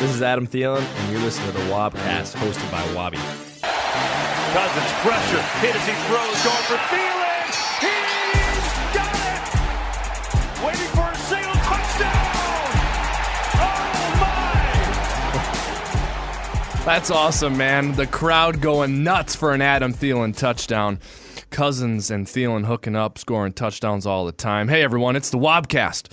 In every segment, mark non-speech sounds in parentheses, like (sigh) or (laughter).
This is Adam Thielen, and you're listening to the Wobcast, hosted by Wobby. Cousins pressure, hit as he throws, going for Thielen. He's got it. Waiting for a single touchdown. Oh my! That's awesome, man. The crowd going nuts for an Adam Thielen touchdown. Cousins and Thielen hooking up, scoring touchdowns all the time. Hey, everyone, it's the Wobcast.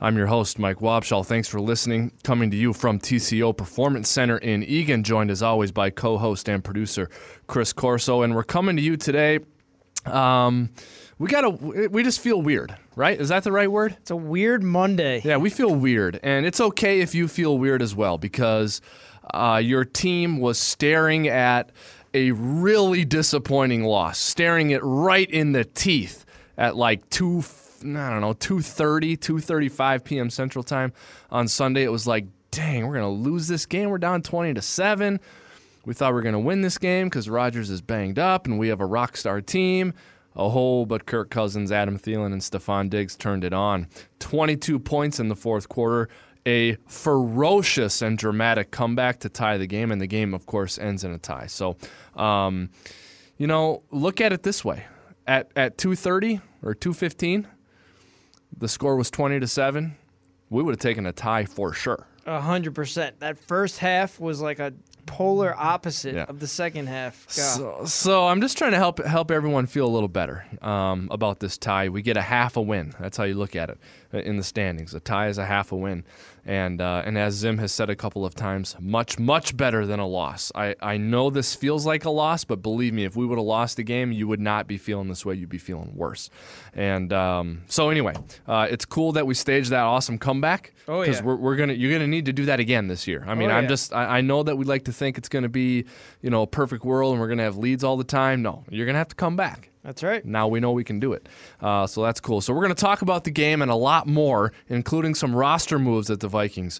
I'm your host, Mike Wobschall. Thanks for listening. Coming to you from TCO Performance Center in Eagan, joined as always by co host and producer Chris Corso. And we're coming to you today. Um, we gotta, we just feel weird, right? Is that the right word? It's a weird Monday. Yeah, we feel weird. And it's okay if you feel weird as well because uh, your team was staring at a really disappointing loss, staring it right in the teeth at like 2 I don't know, 2:30, 2:35 p.m. Central Time on Sunday. It was like, "Dang, we're going to lose this game. We're down 20 to 7." We thought we were going to win this game cuz Rodgers is banged up and we have a rock star team. A whole but Kirk Cousins, Adam Thielen, and Stefon Diggs turned it on. 22 points in the fourth quarter, a ferocious and dramatic comeback to tie the game, and the game, of course, ends in a tie. So, um, you know, look at it this way: at at 2:30 or 2:15, the score was 20 to seven. We would have taken a tie for sure. A hundred percent. That first half was like a polar opposite Yeah. of the second half. God. So, so I'm just trying to help help everyone feel a little better um, about this tie. We get a half a win. That's how you look at it uh, in the standings. A tie is a half a win, and uh, and as Zim has said a couple of times, much much better than a loss. I I know this feels like a loss, but believe me, if we would have lost the game, you would not be feeling this way. You'd be feeling worse. And um, so anyway, uh, it's cool that we staged that awesome comeback. Oh, because yeah. we're, we're gonna you're gonna need to do that again this year. I mean, Oh, I'm yeah. just I, I know that we like to think it's gonna be you know a perfect world and we're gonna have leads all the time. No, you're gonna have to come back. That's right. Now we know we can do it. Uh, so that's cool. So we're going to talk about the game and a lot more, including some roster moves that the Vikings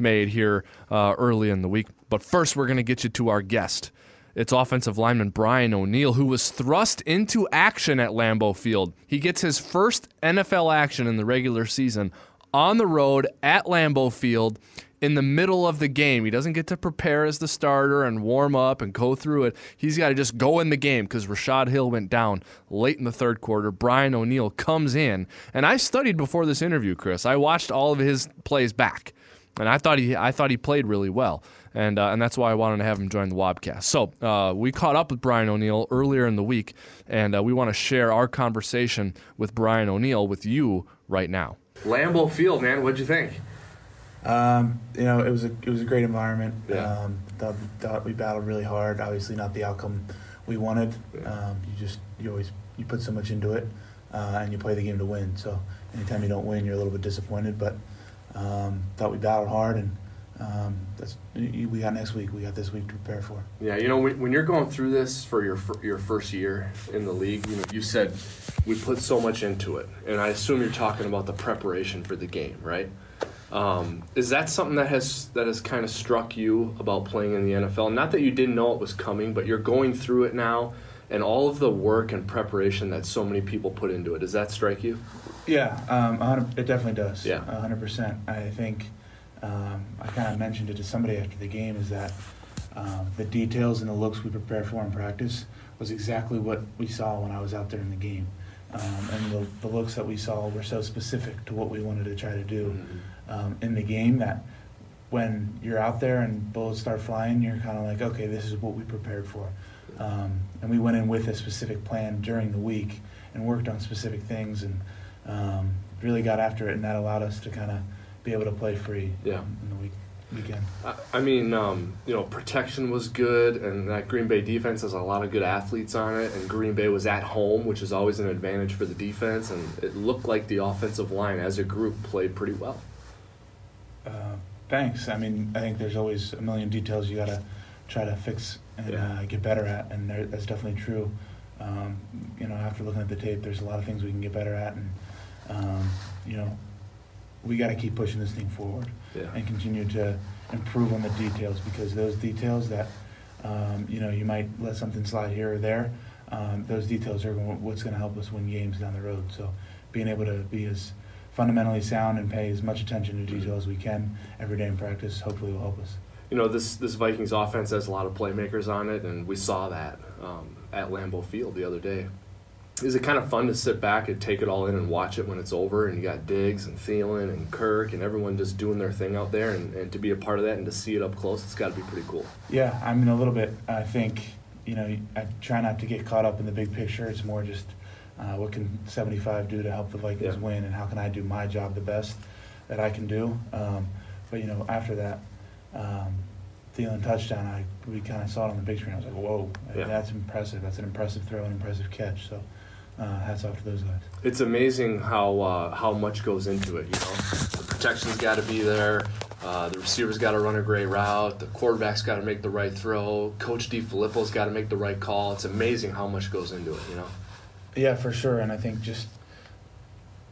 made here uh, early in the week. But first, we're going to get you to our guest. It's offensive lineman Brian O'Neill, who was thrust into action at Lambeau Field. He gets his first NFL action in the regular season on the road at Lambeau Field in the middle of the game. He doesn't get to prepare as the starter and warm up and go through it. He's got to just go in the game because Rashod Hill went down late in the third quarter. Brian O'Neill comes in, and I studied before this interview, Chris. I watched all of his plays back, and I thought he I thought he played really well. And, uh, and that's why I wanted to have him join the Wobcast. So uh, we caught up with Brian O'Neill earlier in the week, and uh, we want to share our conversation with Brian O'Neill with you right now. Lambeau Field, man, what'd you think? Um, you know, it was a it was a great environment. Yeah. Um, thought, thought we battled really hard. Obviously, not the outcome we wanted. Um, you just you always you put so much into it, uh, and you play the game to win. So anytime you don't win, you're a little bit disappointed. But um, thought we battled hard, and um, that's we got next week. We got this week to prepare for. Yeah, you know, when, when you're going through this for your your first year in the league, you know, you said we put so much into it, and I assume you're talking about the preparation for the game, right? Um, is that something that has that has kind of struck you about playing in the NFL? Not that you didn't know it was coming, but you're going through it now, and all of the work and preparation that so many people put into it. Does that strike you? Yeah, um, it definitely does. Yeah. hundred percent. I think um, I kind of mentioned it to somebody after the game is that um, the details and the looks we prepared for in practice was exactly what we saw when I was out there in the game, um, and the, the looks that we saw were so specific to what we wanted to try to do um, in the game that when you're out there and bullets start flying, you're kind of like, okay, this is what we prepared for. Um, and we went in with a specific plan during the week and worked on specific things and um, really got after it, and that allowed us to kind of be able to play free Yeah. in the week weekend. I- I mean, um, you know, protection was good, and that Green Bay defense has a lot of good athletes on it. And Green Bay was at home, which is always an advantage for the defense. And it looked like the offensive line, as a group, played pretty well. Thanks. I mean, I think there's always a million details you got to try to fix and Yeah. uh, get better at, and there, that's definitely true. Um, you know, after looking at the tape, there's a lot of things we can get better at, and um, you know, we got to keep pushing this thing forward Yeah. and continue to improve on the details because those details that um, you know you might let something slide here or there, um, those details are what's going to help us win games down the road. So, being able to be as fundamentally sound and pay as much attention to detail as we can every day in practice. Hopefully, will help us. You know, this this Vikings offense has a lot of playmakers on it, and we saw that um, at Lambeau Field the other day. Is it kind of fun to sit back and take it all in and watch it when it's over, and you got Diggs and Thielen and Kirk and everyone just doing their thing out there, and, and to be a part of that and to see it up close, it's got to be pretty cool. Yeah, I mean a little bit. I think you know I try not to get caught up in the big picture. It's more just uh, what can 75 do to help the Vikings Yeah. win, and how can I do my job the best that I can do. Um, but you know after that, um, Thielen touchdown, I we kind of saw it on the big screen. I was like, whoa, Yeah. that's impressive. That's an impressive throw, an impressive catch. So uh, hats off to those guys. It's amazing how uh, how much goes into it. You know, the protection's got to be there. Uh, the receiver's got to run a great route. The quarterback's got to make the right throw. Coach DeFilippo's got to make the right call. It's amazing how much goes into it. You know. Yeah, for sure. And I think just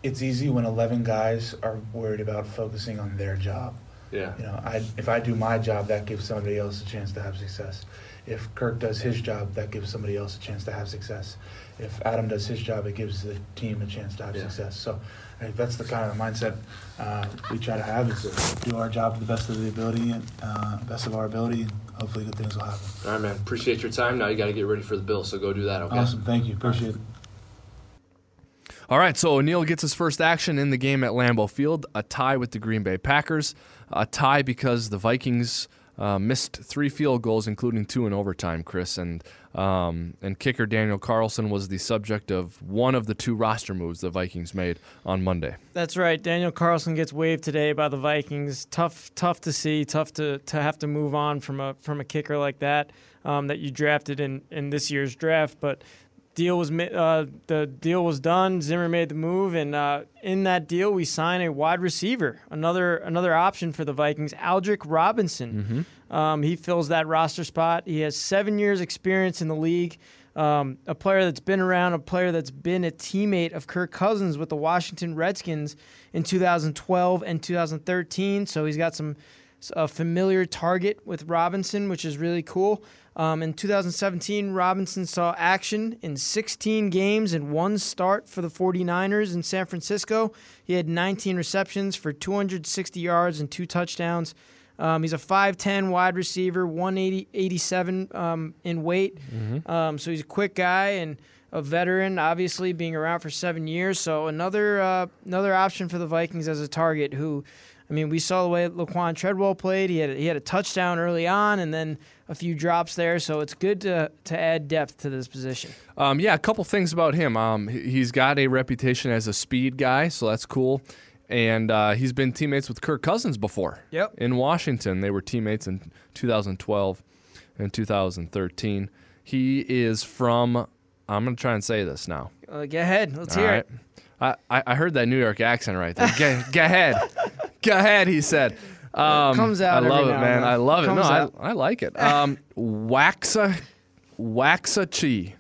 it's easy when 11 guys are worried about focusing on their job. Yeah. You know, I, if I do my job, that gives somebody else a chance to have success. If Kirk does his job, that gives somebody else a chance to have success. If Adam does his job, it gives the team a chance to have Yeah. success. So I think that's the kind of mindset uh, we try to have is to do our job to the best of the ability and uh, best of our ability, and hopefully good things will happen. All right, man. Appreciate your time. Now you got to get ready for the bill, so go do that. Okay. Awesome, thank you, appreciate it. All right, so O'Neill gets his first action in the game at Lambeau Field, a tie with the Green Bay Packers. A tie because the Vikings uh, missed three field goals, including two in overtime, Chris. And, um, and kicker Daniel Carlson was the subject of one of the two roster moves the Vikings made on Monday. That's right. Daniel Carlson gets waived today by the Vikings. Tough, tough to see. Tough to, to have to move on from a from a kicker like that um, that you drafted in, in this year's draft. But deal was uh, the deal was done. Zimmer made the move, and uh, in that deal, we sign a wide receiver, another another option for the Vikings, Aldrick Robinson. Um, he fills that roster spot. He has seven years experience in the league. Um, a player that's been around, a player that's been a teammate of Kirk Cousins with the Washington Redskins in 2012 and 2013. So he's got some a familiar target with Robinson, which is really cool. Um, in 2017, Robinson saw action in 16 games and one start for the 49ers in San Francisco. He had 19 receptions for 260 yards and two touchdowns. Um, he's a 5'10 wide receiver, 187 um, in weight. Um, so he's a quick guy and a veteran, obviously being around for seven years. So another uh, another option for the Vikings as a target. Who, I mean, we saw the way Laquon Treadwell played. He had he had a touchdown early on, and then a few drops there. So it's good to to add depth to this position. Um, yeah, a couple things about him. Um, he- he's got a reputation as a speed guy, so that's cool. And uh, he's been teammates with Kirk Cousins before. Yep. In Washington, they were teammates in 2012 and 2013. He is from. I'm gonna try and say this now. Uh, get ahead. Let's All hear right. it. I, I I heard that New York accent right there. Get ahead. (laughs) (laughs) Get ahead, he said. Um, comes out I love it, man. I love it. No, I. I like it. Um, (laughs) Waxa, Waxahachie,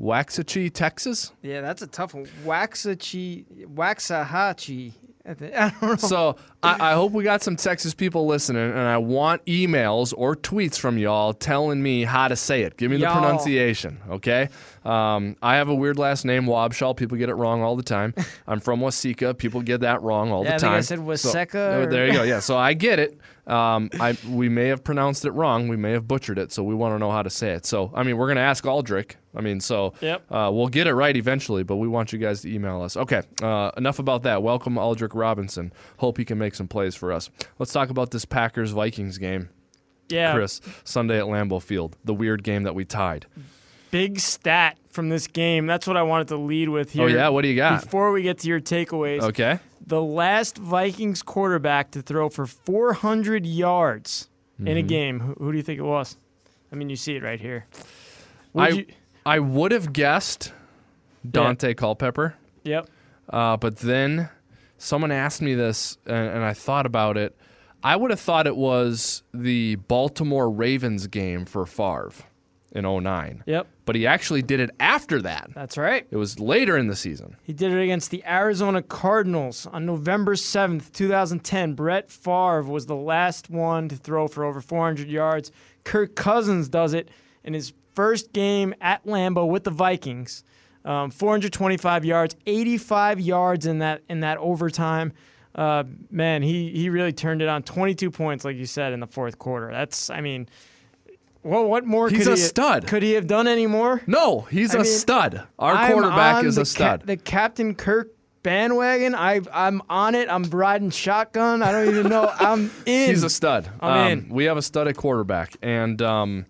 Waxahachie, Texas. Yeah, that's a tough one. Waxahachie, Waxahachie. I thi- (laughs) I don't know. So I, I hope we got some Texas people listening, and I want emails or tweets from y'all telling me how to say it. Give me the Y'all. pronunciation, okay? Um, I have a weird last name, Wobschall. People get it wrong all the time. (laughs) I'm from Waseca. People get that wrong all Yeah, the think time. I said So- Waseca Oh, or- there you go. Yeah, (laughs) so I get it. Um, I we may have pronounced it wrong. We may have butchered it. So we want to know how to say it. So I mean, we're gonna ask Aldrick. I mean, so Yep. uh, we'll get it right eventually, but we want you guys to email us. Okay, uh, enough about that. Welcome Aldrick Robinson. Hope he can make some plays for us. Let's talk about this Packers Vikings game, yeah, Chris. Sunday at Lambeau Field, the weird game that we tied. Big stat from this game. That's what I wanted to lead with here. Oh yeah, what do you got? Before we get to your takeaways, Okay, the last Vikings quarterback to throw for 400 yards in a Mm-hmm. game. Who, who do you think it was? I mean, you see it right here. Would I you- I would have guessed Daunte Culpepper. yep. Uh, but then someone asked me this, and, and I thought about it. I would have thought it was the Baltimore Ravens game for Favre in 09. Yep. But he actually did it after that. That's right. It was later in the season. He did it against the Arizona Cardinals on November 7th, 2010. Brett Favre was the last one to throw for over 400 yards. Kirk Cousins does it in his first game at Lambeau with the Vikings. Um, 425 yards, 85 yards in that in that overtime. Uh, man, he he really turned it on. 22 points, like you said, in the fourth quarter. That's, I mean, well, what more? He's could a he, stud. Could he have done any more? No, he's I a mean, stud. Our I'm quarterback is a ca- stud. the Captain Kirk bandwagon. I I'm on it. I'm riding shotgun. I don't even know. I'm (laughs) in. He's a stud. I'm Um, in. We have a stud at quarterback, and um,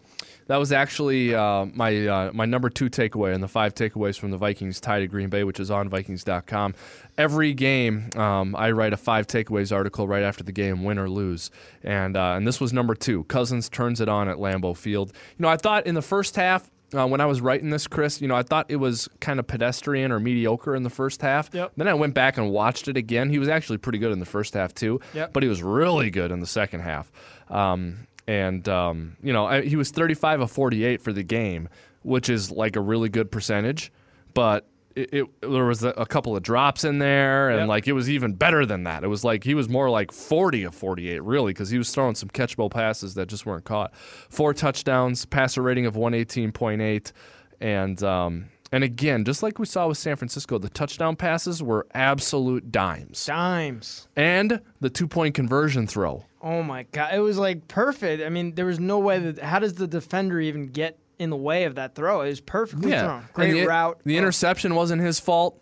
that was actually uh, my uh, my number two takeaway in the five takeaways from the Vikings tie to Green Bay, which is on Vikings.com. Every game, um, I write a five takeaways article right after the game, win or lose, and uh, and this was number two. Cousins turns it on at Lambeau Field. You know, I thought in the first half. Uh, when I was writing this, Chris, you know, I thought it was kind of pedestrian or mediocre in the first half. Yep. Then I went back and watched it again. He was actually pretty good in the first half too, Yep. but he was really good in the second half. Um, and um, you know, I, he was 35 of 48 for the game, which is like a really good percentage. But it, it there was a, a couple of drops in there, and Yep. like it was even better than that. It was like he was more like 40 of 48, really, because he was throwing some catchable passes that just weren't caught. Four touchdowns, passer rating of 118.8, and um, and again, just like we saw with San Francisco, the touchdown passes were absolute dimes, dimes. and the two point conversion throw. Oh my god, it was like perfect. I mean, there was no way that. How does the defender even get in the way of that throw? It was perfectly thrown. Great the, route. The Oh. interception wasn't his fault.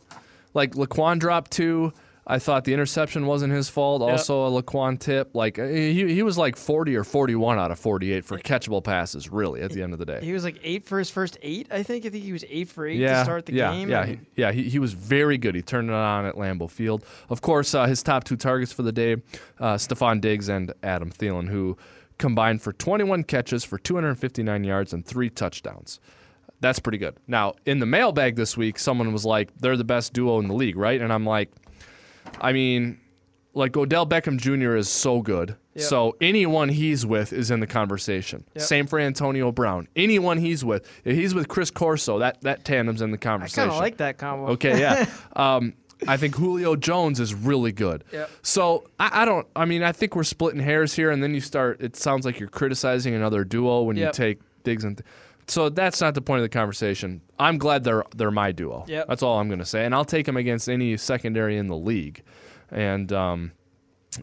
Like Laquon dropped two. I thought the interception wasn't his fault. Also a Laquon tip. Like uh, he, he was like 40 or 41 out of 48 for catchable passes. Really, at the end of the day. He was like eight for his first eight. I think. I think he was eight for eight yeah, to start the yeah, game. Yeah, he, yeah. He, he was very good. He turned it on at Lambeau Field. Of course, uh, his top two targets for the day, uh, Stefon Diggs and Adam Thielen, who combined for 21 catches for 259 yards and three touchdowns. That's pretty good. Now, in the mailbag this week, someone was like, they're the best duo in the league, right? And I'm like, I mean, like Odell Beckham Jr. is so good. Yep. So anyone he's with is in the conversation. Yep. Same for Antonio Brown. Anyone he's with, if he's with Chris Corso, that that tandem's in the conversation. I kind of like that combo. Okay, yeah. (laughs) um, I think Julio Jones is really good. Yep. So I, I don't. I mean, I think we're splitting hairs here, and then you start. It sounds like you're criticizing another duo when you take Diggs and. So that's not the point of the conversation. I'm glad they're they're my duo. Yep. That's all I'm going to say, and I'll take them against any secondary in the league, and um,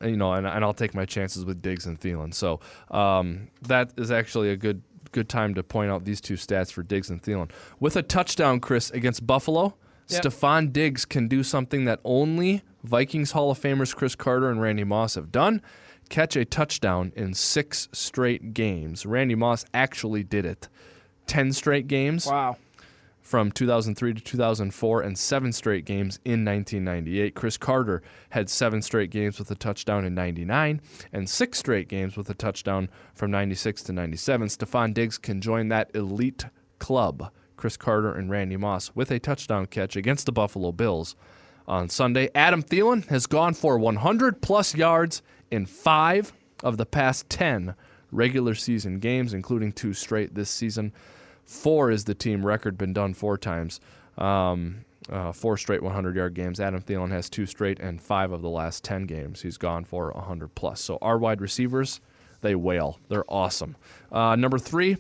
you know, and, and I'll take my chances with Diggs and Thielen. So um, that is actually a good good time to point out these two stats for Diggs and Thielen. With a touchdown, Chris against Buffalo, Yep. Stefon Diggs can do something that only Vikings Hall of Famers Cris Carter and Randy Moss have done. Catch a touchdown in six straight games. Randy Moss actually did it. 10 straight games Wow. from 2003 to 2004 and seven straight games in 1998. Cris Carter had seven straight games with a touchdown in 99 and six straight games with a touchdown from 96 to 97. Stefon Diggs can join that elite club, Cris Carter and Randy Moss, with a touchdown catch against the Buffalo Bills on Sunday. Adam Thielen has gone for 100 plus yards in five of the past 10 regular season games, including two straight this season. Four is the team record, been done four times. Um, uh, four straight 100 yard games. Adam Thielen has two straight, and five of the last 10 games he's gone for 100 plus. So our wide receivers, they wail. They're awesome. Uh, number three,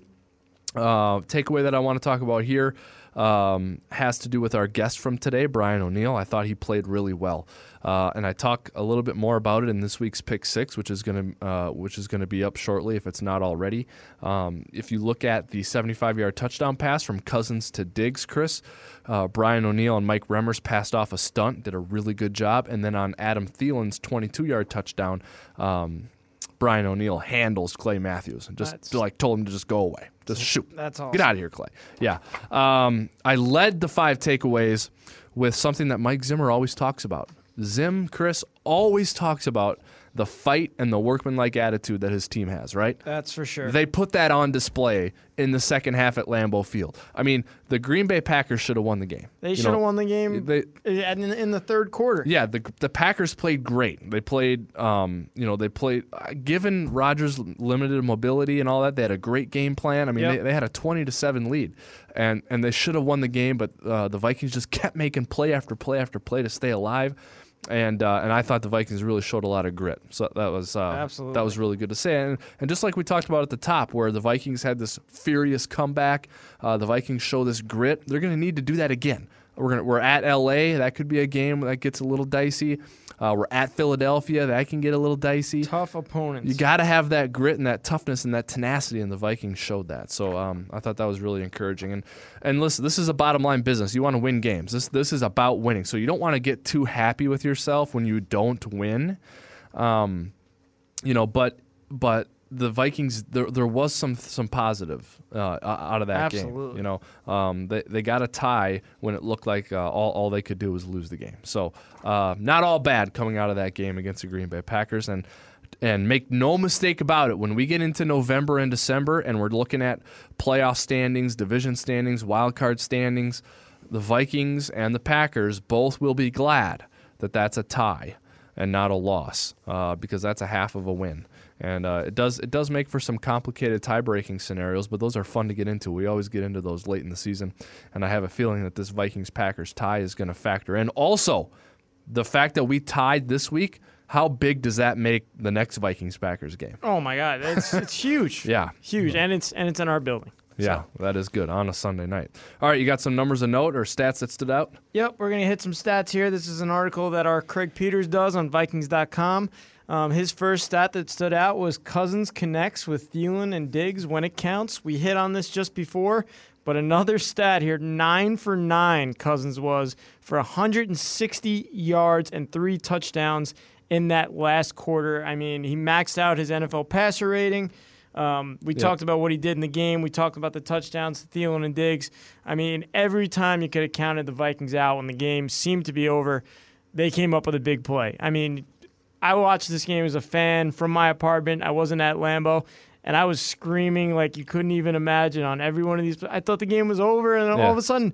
uh, takeaway that I want to talk about here um, has to do with our guest from today, Brian O'Neill. I thought he played really well, uh, and I talk a little bit more about it in this week's pick six, which is going to uh, which is going to be up shortly if it's not already. Um, if you look at the 75-yard touchdown pass from Cousins to Diggs, Chris, uh, Brian O'Neill and Mike Remmers passed off a stunt, did a really good job, and then on Adam Thielen's 22-yard touchdown. Um, Brian O'Neill handles Clay Matthews and just That's- like told him to just go away, just shoot. That's awesome. Get out of here, Clay. Yeah. Um, I led the five takeaways with something that Mike Zimmer always talks about. Zim, Chris, always talks about the fight and the workmanlike attitude that his team has, right? That's for sure. They put that on display in the second half at Lambeau Field. I mean, the Green Bay Packers should have won the game. They should have won the game They, in, in the third quarter. yeah, the the Packers played great. They played, um, you know, they played. Uh, given Rodgers limited mobility and all that, they had a great game plan. I mean, Yep. they, they had a twenty to seven lead, and and they should have won the game, but uh, the Vikings just (laughs) kept making play after play after play to stay alive. And uh, and I thought the Vikings really showed a lot of grit. So that was uh, Absolutely. that was really good to say. And, and just like we talked about at the top, where the Vikings had this furious comeback, uh, the Vikings show this grit. They're going to need to do that again. We're gonna we're at LA. That could be a game that gets a little dicey. Uh, we're at Philadelphia. That can get a little dicey. Tough opponents. You got to have that grit and that toughness and that tenacity, and the Vikings showed that. So um, I thought that was really encouraging. And and listen, this is a bottom line business. You want to win games. This this is about winning. So you don't want to get too happy with yourself when you don't win. Um, you know, but but the Vikings there, there was some some positive uh, out of that game. You know, um, they they got a tie when it looked like uh, all all they could do was lose the game. So uh, not all bad coming out of that game against the Green Bay Packers and. And make no mistake about it, when we get into November and December and we're looking at playoff standings, division standings, wild card standings, the Vikings and the Packers both will be glad that that's a tie and not a loss uh, because that's a half of a win. And uh, it does it does make for some complicated tie breaking scenarios, but those are fun to get into. We always get into those late in the season, and I have a feeling that this Vikings Packers tie is going to factor in. Also, the fact that we tied this week, how big does that make the next Vikings Packers game? Oh my God, it's it's huge. (laughs) Yeah. huge, and it's and it's in our building. Yeah, that is good on a Sunday night. All right, you got some numbers of note or stats that stood out? Yep, we're going to hit some stats here. This is an article that our Craig Peters does on Vikings.com. Um, his first stat that stood out was Cousins connects with Thielen and Diggs when it counts. We hit on this just before, but another stat here nine for nine, Cousins was for 160 yards and three touchdowns in that last quarter. I mean, he maxed out his NFL passer rating. Um, we Yeah. talked about what he did in the game. We talked about the touchdowns to Thielen and Diggs. I mean, every time you could have counted the Vikings out when the game seemed to be over, they came up with a big play. I mean, I watched this game as a fan from my apartment. I wasn't at Lambeau, and I was screaming like you couldn't even imagine on every one of these. I thought the game was over, and Yeah. all of a sudden,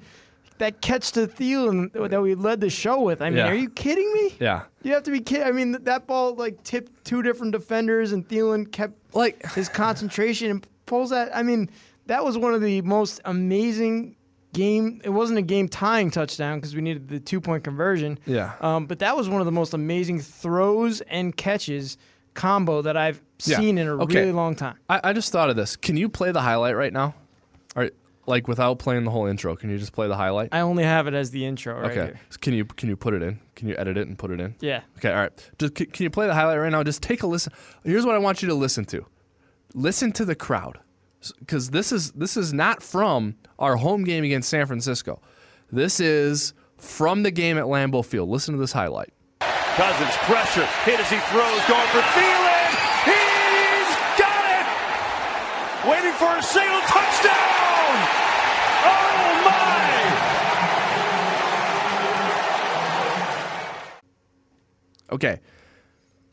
that catch to Thielen that we led the show with. I mean, Yeah. are you kidding me? Yeah. You have to be kidding. I mean, that ball like tipped two different defenders, and Thielen kept Like his concentration and pulls that. I mean, that was one of the most amazing game. It wasn't a game tying touchdown because we needed the two point conversion. Yeah. Um, but that was one of the most amazing throws and catches combo that I've Yeah. seen in a Okay. really long time. I, I just thought of this. Can you play the highlight right now? Or like without playing the whole intro? Can you just play the highlight? I only have it as the intro right okay. here. Can you can you put it in? Can you edit it and put it in? Yeah. Okay. All right. Just can you play the highlight right now? Just take a listen. Here's what I want you to listen to. Listen to the crowd, because this is this is not from our home game against San Francisco. This is from the game at Lambeau Field. Listen to this highlight. Cousins pressure, hit as he throws, going for Thielen. He's got it! Waiting for a single touchdown! Oh my! Okay.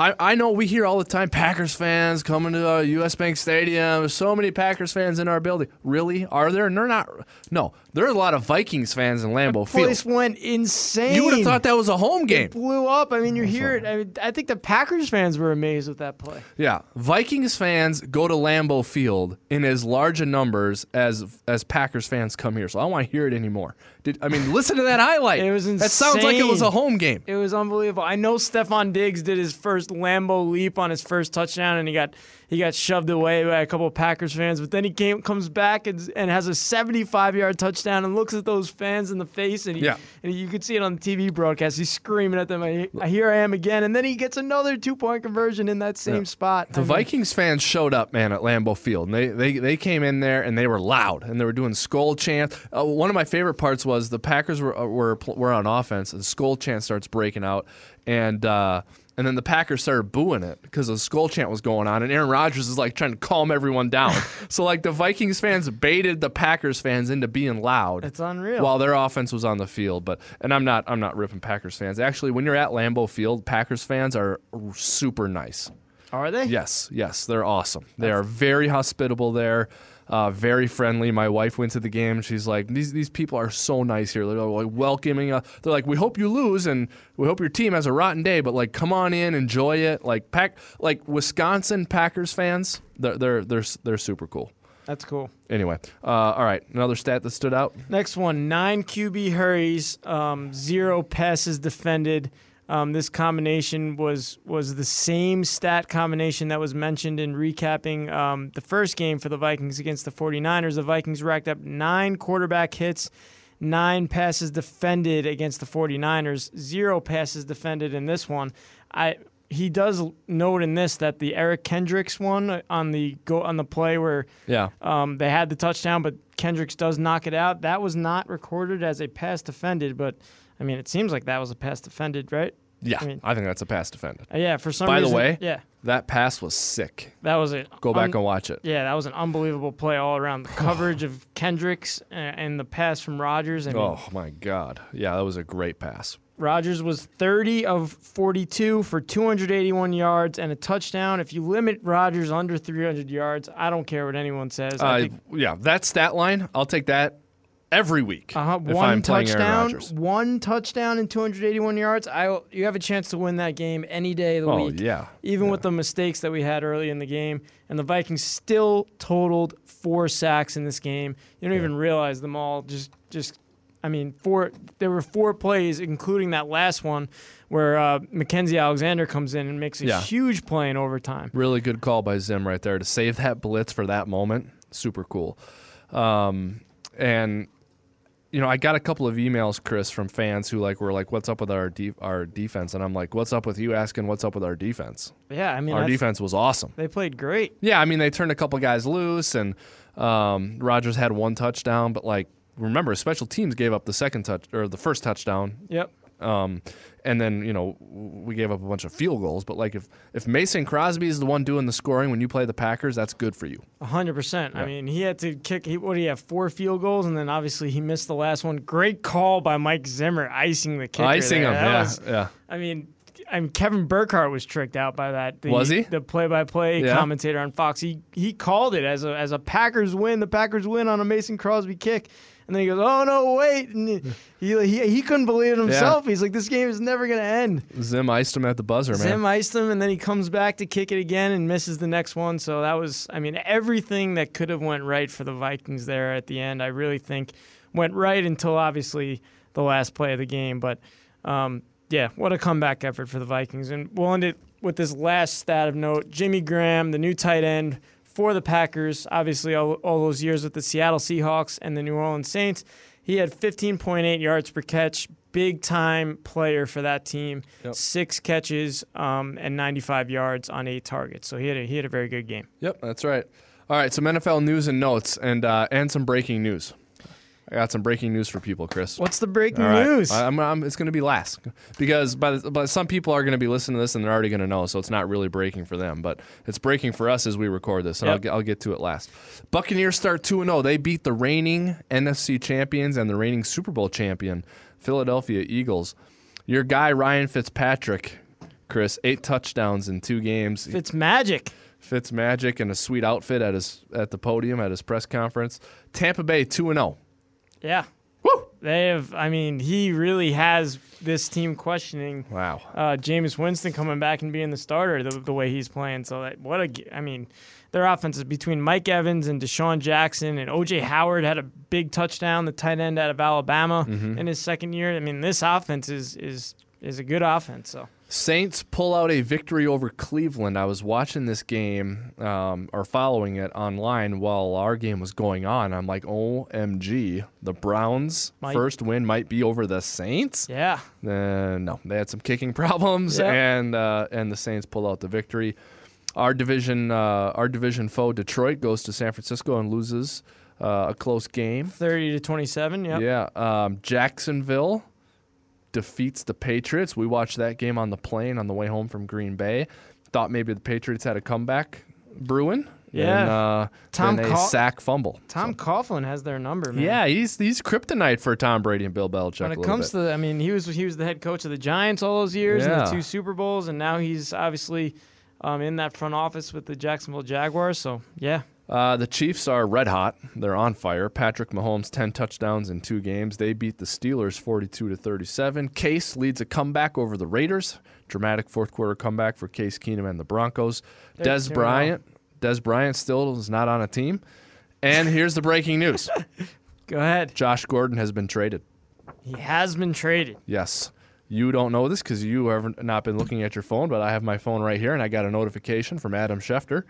I, I know we hear all the time Packers fans coming to uh, US Bank Stadium. There's so many Packers fans in our building. Really? Are there? And they're not. No, there are a lot of Vikings fans in Lambeau Field. Place went insane. You would have thought that was a home game. it blew up. I mean, you hear it. I, mean, I think the Packers fans were amazed with that play. Yeah, Vikings fans go to Lambeau Field in as large a numbers as as Packers fans come here. So I don't want to hear it anymore. Did I mean listen to that highlight? It was insane. That sounds like it was a home game. It was unbelievable. I know Stefon Diggs did his first Lambeau leap on his first touchdown, and he got he got shoved away by a couple of Packers fans. But then he came comes back and, and has a 75 yard touchdown and looks at those fans in the face, and he, Yeah. and you could see it on the TV broadcast. He's screaming at them. I, here I am again, and then he gets another two point conversion in that same Yeah. spot. The I mean, Vikings fans showed up, man, at Lambeau Field. And they, they they came in there and they were loud and they were doing skull chants. Uh, one of my favorite parts was the Packers were uh, were were on offense and the skull chant starts breaking out and. Uh, and then the Packers started booing it because the skull chant was going on, and Aaron Rodgers is like trying to calm everyone down. (laughs) so like the Vikings fans baited the Packers fans into being loud. It's unreal. While their offense was on the field, but and I'm not I'm not ripping Packers fans. Actually, when you're at Lambeau Field, Packers fans are super nice. are they? Yes, yes, they're awesome. They are very hospitable there, uh, very friendly. My wife went to the game. She's like, these these people are so nice here. They're like welcoming. us. they're like, we hope you lose and we hope your team has a rotten day, but like, come on in, enjoy it. Like pack, like Wisconsin Packers fans, they're they're they're they're super cool. That's cool. Anyway, uh, all right, another stat that stood out. Next one: nine QB hurries, um, zero passes defended. Um, this combination was was the same stat combination that was mentioned in recapping um, the first game for the Vikings against the 49ers. The Vikings racked up nine quarterback hits, nine passes defended against the 49ers, zero passes defended in this one. I he does note in this that the Eric Kendricks one on the go on the play where Yeah. um, they had the touchdown, but Kendricks does knock it out. That was not recorded as a pass defended, but I mean, it seems like that was a pass defended, right? Yeah. I mean- I think that's a pass defended. Uh, yeah, for some By the way- yeah, That pass was sick. that was it. Go back and watch it. Yeah, that was an unbelievable play all around. The (sighs) coverage of Kendricks uh, and the pass from Rodgers. I mean, Oh my God. Yeah, that was a great pass. Rodgers was 30 of 42 for 281 yards and a touchdown. If you limit Rodgers under 300 yards, I don't care what anyone says. I Uh, think yeah, that stat line, I'll take that every week uh-huh, one I'm playing Aaron touchdown, one touchdown and 281 yards. I you have a chance to win that game any day of the Oh week. yeah, Even with the mistakes that we had early in the game, and the Vikings still totaled four sacks in this game. You don't even realize them all. Just, just, I mean, four. There were four plays, including that last one, where uh, Mackensie Alexander comes in and makes a Yeah. huge play in overtime. really good call by Zim right there to save that blitz for that moment. Super cool. Um, and you know, I got a couple of emails, Chris, from fans who like were like, "What's up with our de- our defense?" And I'm like, "What's up with you asking what's up with our defense?" Yeah, I mean, Our defense was awesome. they played great. Yeah, I mean they turned a couple guys loose, and um, Rodgers had one touchdown, but like remember, special teams gave up the second touch or the first touchdown, Yep. Um, and then you know we gave up a bunch of field goals. But like if if Mason Crosby is the one doing the scoring when you play the Packers, that's good for you. hundred percent. I mean, he had to kick. He, what do you have? Four field goals, and then obviously he missed the last one. Great call by Mike Zimmer, icing the kicker. Icing there. him, yeah, was- yeah. I mean, I mean, Kevin Burkhardt was tricked out by that. The, Was he? The play-by-play Yeah. commentator on Fox. He he called it as a as a Packers win. The Packers win on a Mason Crosby kick, and then he goes, "Oh no, wait!" And he he, he, couldn't believe it himself. He's like, "This game is never gonna end." Zim iced him at the buzzer, man. Zim iced him, and then he comes back to kick it again and misses the next one. So that was, I mean, everything that could have went right for the Vikings there at the end. I really think went right until obviously the last play of the game. But um, yeah, what a comeback effort for the Vikings. And we'll end it with this last stat of note: Jimmy Graham, the new tight end for the Packers. Obviously, all, all those years with the Seattle Seahawks and the New Orleans Saints. He had 15.8 yards per catch. Big time player for that team. Yep. Six catches um, and 95 yards on eight targets. So he had a, he had a very good game. Yep, that's right. All right, some NFL news and notes, and uh, and some breaking news. I got some breaking news for people, Chris. What's the breaking right. news? I- I'm, I'm, it's going to be last because by the, but some people are going to be listening to this and they're already going to know, so it's not really breaking for them. But it's breaking for us as we record this, and I'll, get, I'll get to it last. Buccaneers start two and zero. They beat the reigning NFC champions and the reigning Super Bowl champion Philadelphia Eagles. Your guy Ryan Fitzpatrick, Chris, eight touchdowns in two games. It's magic. Fitz magic and a sweet outfit at his at the podium at his press conference. Tampa Bay two and zero. Yeah. Woo! They have, I mean, he really has this team questioning Wow. uh, Jameis Winston coming back and being the starter the, the way he's playing. So that what a I mean, their offense is between Mike Evans and DeSean Jackson and OJ Howard had a big touchdown, the tight end out of Alabama Mm-hmm. in his second year. I mean, this offense is is is a good offense. So Saints pull out a victory over Cleveland. I was watching this game um, or following it online while our game was going on. I'm like, OMG, the Browns' Might- first win might be over the Saints. yeah, Uh, no, they had some kicking (laughs) problems, Yeah. and uh, and the Saints pull out the victory. Our division, uh, our division foe Detroit goes to San Francisco and loses uh, a close game. thirty to twenty seven. Yep. Yeah, um, Jacksonville defeats the Patriots. We watched that game on the plane on the way home from Green Bay. Thought maybe the Patriots had a comeback brewing. Yeah. and, uh, Tom then sack fumble. Tom Coughlin has their number, man. Yeah, he's he's kryptonite for Tom Brady and Bill Belichick. When it comes bit. to, I mean, he was he was the head coach of the Giants all those years and the two Super Bowls, and now he's obviously um, in that front office with the Jacksonville Jaguars. So yeah, Uh, the Chiefs are red hot. They're on fire. Patrick Mahomes, 10 touchdowns in two games. They beat the Steelers 42 to 37. Case leads a comeback over the Raiders. Dramatic fourth quarter comeback for Case Keenum and the Broncos. Dez Bryant, Dez Bryant still is not on a team. And here's the breaking news. (laughs) go ahead. Josh Gordon has been traded. He has been traded. Yes. You don't know this because you have not been looking at your phone, but I have my phone right here, and I got a notification from Adam Schefter.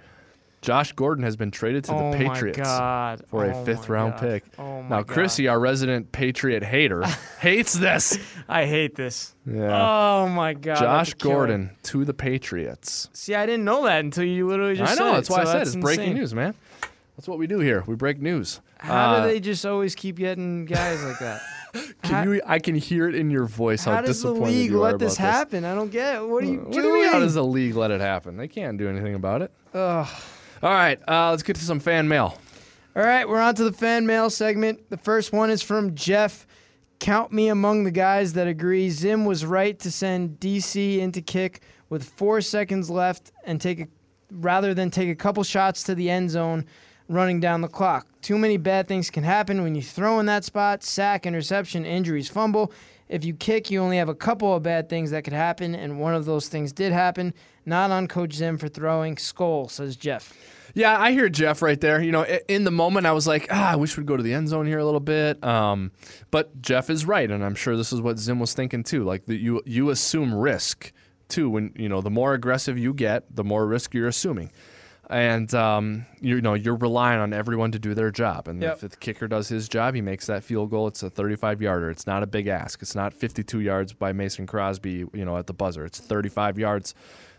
Josh Gordon has been traded to oh the Patriots God. for a Oh fifth round God. pick. Oh my now, God. Chrissy, our resident Patriot hater, (laughs) hates this. I hate this. Yeah. Oh my God. Josh a killer. Gordon to the Patriots. See, I didn't know that until you literally just said it. I know. said That's it, why I said it's breaking news, man. That's what we do here. We break news. How Uh, do they just always keep getting guys like that? (laughs) Can you? I can hear it in your voice how, How does the league let this happen? I don't get it. What are you What doing? do you mean? How does the league let it happen? They can't do anything about it. Ugh. All right, uh, let's get to some fan mail. All right, we're on to the fan mail segment. The first one is from Jeff. Count me among the guys that agree Zim was right to send DC into kick with four seconds left and take a, rather than take a couple shots to the end zone running down the clock. Too many bad things can happen when you throw in that spot sack, interception, injuries, fumble. If you kick, you only have a couple of bad things that could happen, and one of those things did happen. Not on Coach Zim for throwing. Skull, says Jeff. Yeah, I hear Jeff right there. You know, in the moment, I was like, ah, I wish we'd go to the end zone here a little bit. Um, but Jeff is right, and I'm sure this is what Zim was thinking too. Like that, you you assume risk too. When you know, the more aggressive you get, the more risk you're assuming, and um, you know, you're relying on everyone to do their job. And Yep. if the kicker does his job, he makes that field goal. It's a 35 yarder. It's not a big ask. It's not 52 yards by Mason Crosby. You know, at the buzzer, it's 35 yards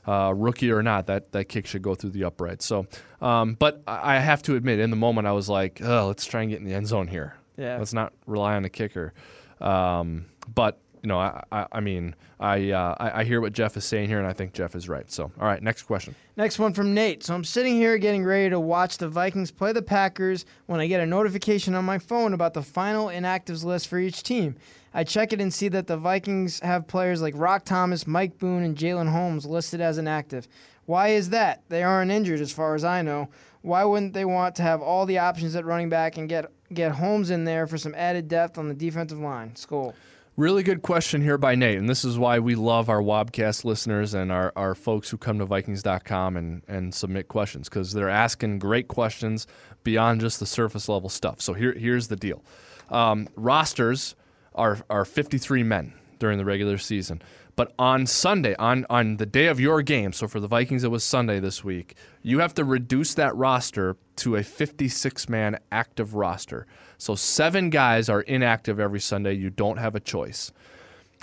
uh, rookie or not, that, that kick should go through the upright. So, um, but I have to admit, in the moment, I was like, oh, let's try and get in the end zone here. Yeah. Let's not rely on the kicker. Um, but, you know, I, I, I mean, I, uh, I, I hear what Jeff is saying here, and I think Jeff is right. So, all right, next question. Next one from Nate. So I'm sitting here getting ready to watch the Vikings play the Packers when I get a notification on my phone about the final inactives list for each team. I check it and see that the Vikings have players like Roc Thomas, Mike Boone, and Jalen Holmes listed as inactive. Why is that? They aren't injured as far as I know. Why wouldn't they want to have all the options at running back and get get Holmes in there for some added depth on the defensive line? Skull. Really good question here by Nate, and this is why we love our Wobcast listeners and our, our folks who come to Vikings.com and, and submit questions because they're asking great questions beyond just the surface level stuff. So here, here's the deal um, rosters are, are 53 men during the regular season. But on Sunday, on, on the day of your game, so for the Vikings, it was Sunday this week, you have to reduce that roster to a 56 man active roster. So seven guys are inactive every Sunday. You don't have a choice.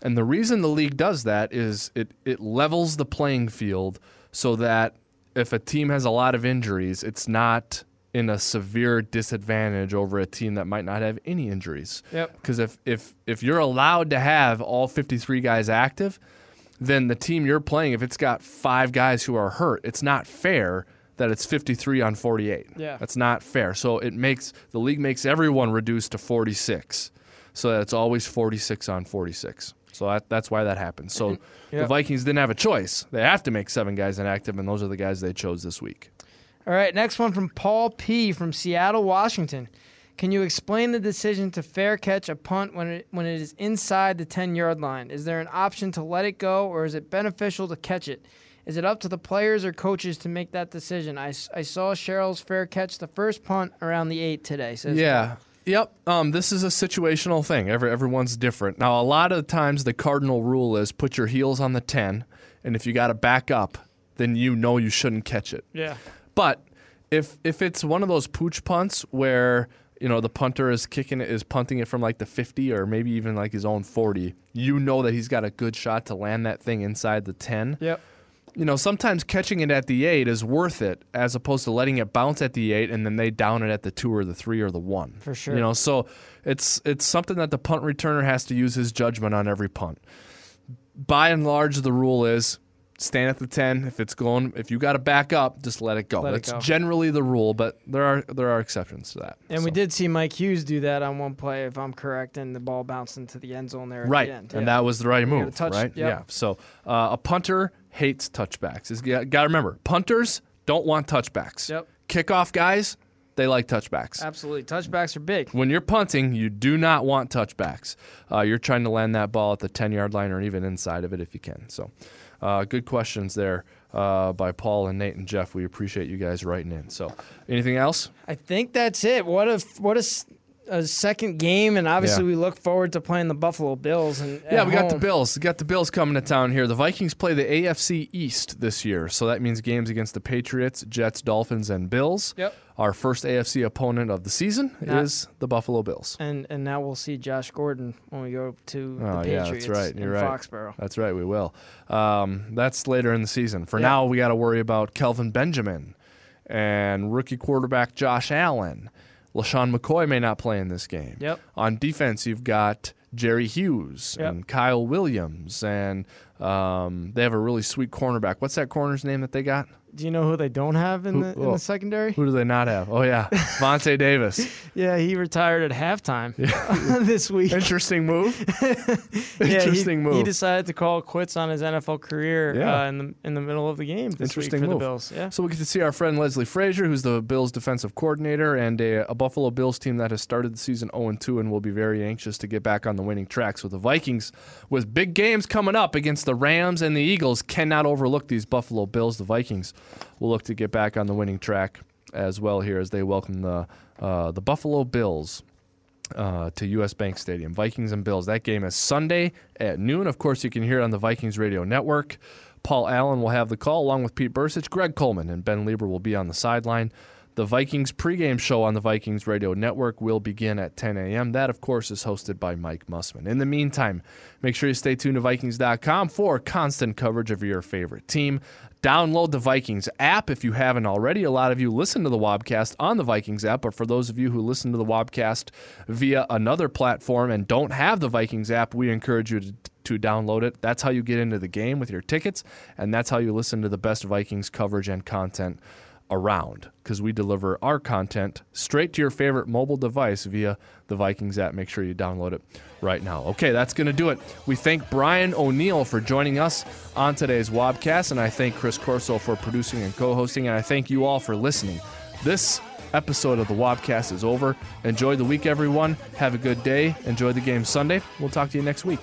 And the reason the league does that is it, it levels the playing field so that if a team has a lot of injuries, it's not in a severe disadvantage over a team that might not have any injuries. Yep. Because if, if, if you're allowed to have all 53 guys active, then the team you're playing, if it's got five guys who are hurt, it's not fair that it's 53 on 48. Yeah. That's not fair. So it makes the league makes everyone reduced to 46. So that it's always 46 on 46. So that, that's why that happens. So (laughs) the Vikings didn't have a choice. They have to make seven guys inactive, and those are the guys they chose this week. All right, next one from Paul P. from Seattle, Washington. Can you explain the decision to fair catch a punt when it, when it is inside the 10 yard line? Is there an option to let it go, or is it beneficial to catch it? Is it up to the players or coaches to make that decision? I, I saw Sherels fair catch the first punt around the 8 today. Says Yeah. Yep. Um, this is a situational thing. Every, everyone's different. Now, a lot of the times, the cardinal rule is put your heels on the 10, and if you got to back up, then you know you shouldn't catch it. Yeah. But if if it's one of those pooch punts where you know the punter is kicking it is punting it from like the 50 or maybe even like his own 40, you know that he's got a good shot to land that thing inside the 10. Yep. You know, sometimes catching it at the 8 is worth it as opposed to letting it bounce at the 8 and then they down it at the 2 or the 3 or the 1. For sure. You know, so it's it's something that the punt returner has to use his judgment on every punt. By and large the rule is stand at the 10 if it's going if you got to back up just let it go Let it that's go. generally the rule but there are there are exceptions to that And we did see Mike Hughes do that on one play, if I'm correct, and the ball bounced into the end zone there at right the end. and Yeah. that was the right move touch- right yep. yeah so uh, a punter hates touchbacks Is- got to remember punters don't want touchbacks Yep. kickoff guys they like touchbacks Absolutely. Touchbacks are big. when you're punting, you do not want touchbacks. Uh, you're trying to land that ball at the 10 yard line or even inside of it if you can. So, uh, good questions there uh, by Paul and Nate and Jeff. We appreciate you guys writing in. So, anything else? I think that's it. What a what a a second game, and obviously Yeah. we look forward to playing the Buffalo Bills. And Yeah, we got the. Bills. We got the Bills coming to town here. The Vikings play the AFC East this year, so that means games against the Patriots, Jets, Dolphins, and Bills. Yep. Our first AFC opponent of the season is the Buffalo Bills. And and now we'll see Josh Gordon when we go to Oh, the yeah, Patriots that's right. You're in right. Foxborough. That's right, we will. Um, that's later in the season. For Yeah. now, we got to worry about Kelvin Benjamin and rookie quarterback Josh Allen. LeSean McCoy may not play in this game. Yep. On defense, you've got Jerry Hughes Yep. and Kyle Williams, and um, they have a really sweet cornerback. What's that corner's name that they got? Do you know who they don't have in Who- the in oh. the secondary? Who do they not have? Oh yeah, (laughs) Vontae Davis. Yeah, he retired at halftime (laughs) this week. Interesting move. (laughs) Yeah, he- Interesting move. He decided to call quits on his NFL career Yeah. uh, in the in the middle of the game this Interesting week for move. the Bills. Yeah. So we get to see our friend Leslie Frazier, who's the Bills defensive coordinator, and a, a Buffalo Bills team that has started the season 0 2 and will be very anxious to get back on the winning track. So the Vikings, with big games coming up against the Rams and the Eagles, cannot overlook these Buffalo Bills. The Vikings will look to get back on the winning track as well here as they welcome the uh, the Buffalo Bills uh, to U.S. Bank Stadium. Vikings and Bills. That game is Sunday at noon. Of course, you can hear it on the Vikings Radio Network. Paul Allen will have the call along with Pete Bercich. Greg Coleman and Ben Leber will be on the sideline. The Vikings pregame show on the Vikings Radio Network will begin at 10 a.m. That, of course, is hosted by Mike Mussman. In the meantime, make sure you stay tuned to Vikings.com for constant coverage of your favorite team. Download the Vikings app if you haven't already. A lot of you listen to the Wobcast on the Vikings app, but for those of you who listen to the Wobcast via another platform and don't have the Vikings app, we encourage you to, to download it. That's how you get into the game with your tickets, and that's how you listen to the best Vikings coverage and content around because we deliver our content straight to your favorite mobile device via the Vikings app. Make sure you download it right now. Okay, that's going to do it. We thank Brian O'Neill for joining us on today's Wobcast, and I thank Chris Corso for producing and co hosting, and I thank you all for listening. This episode of the Wobcast is over. Enjoy the week, everyone. Have a good day. Enjoy the game Sunday. We'll talk to you next week.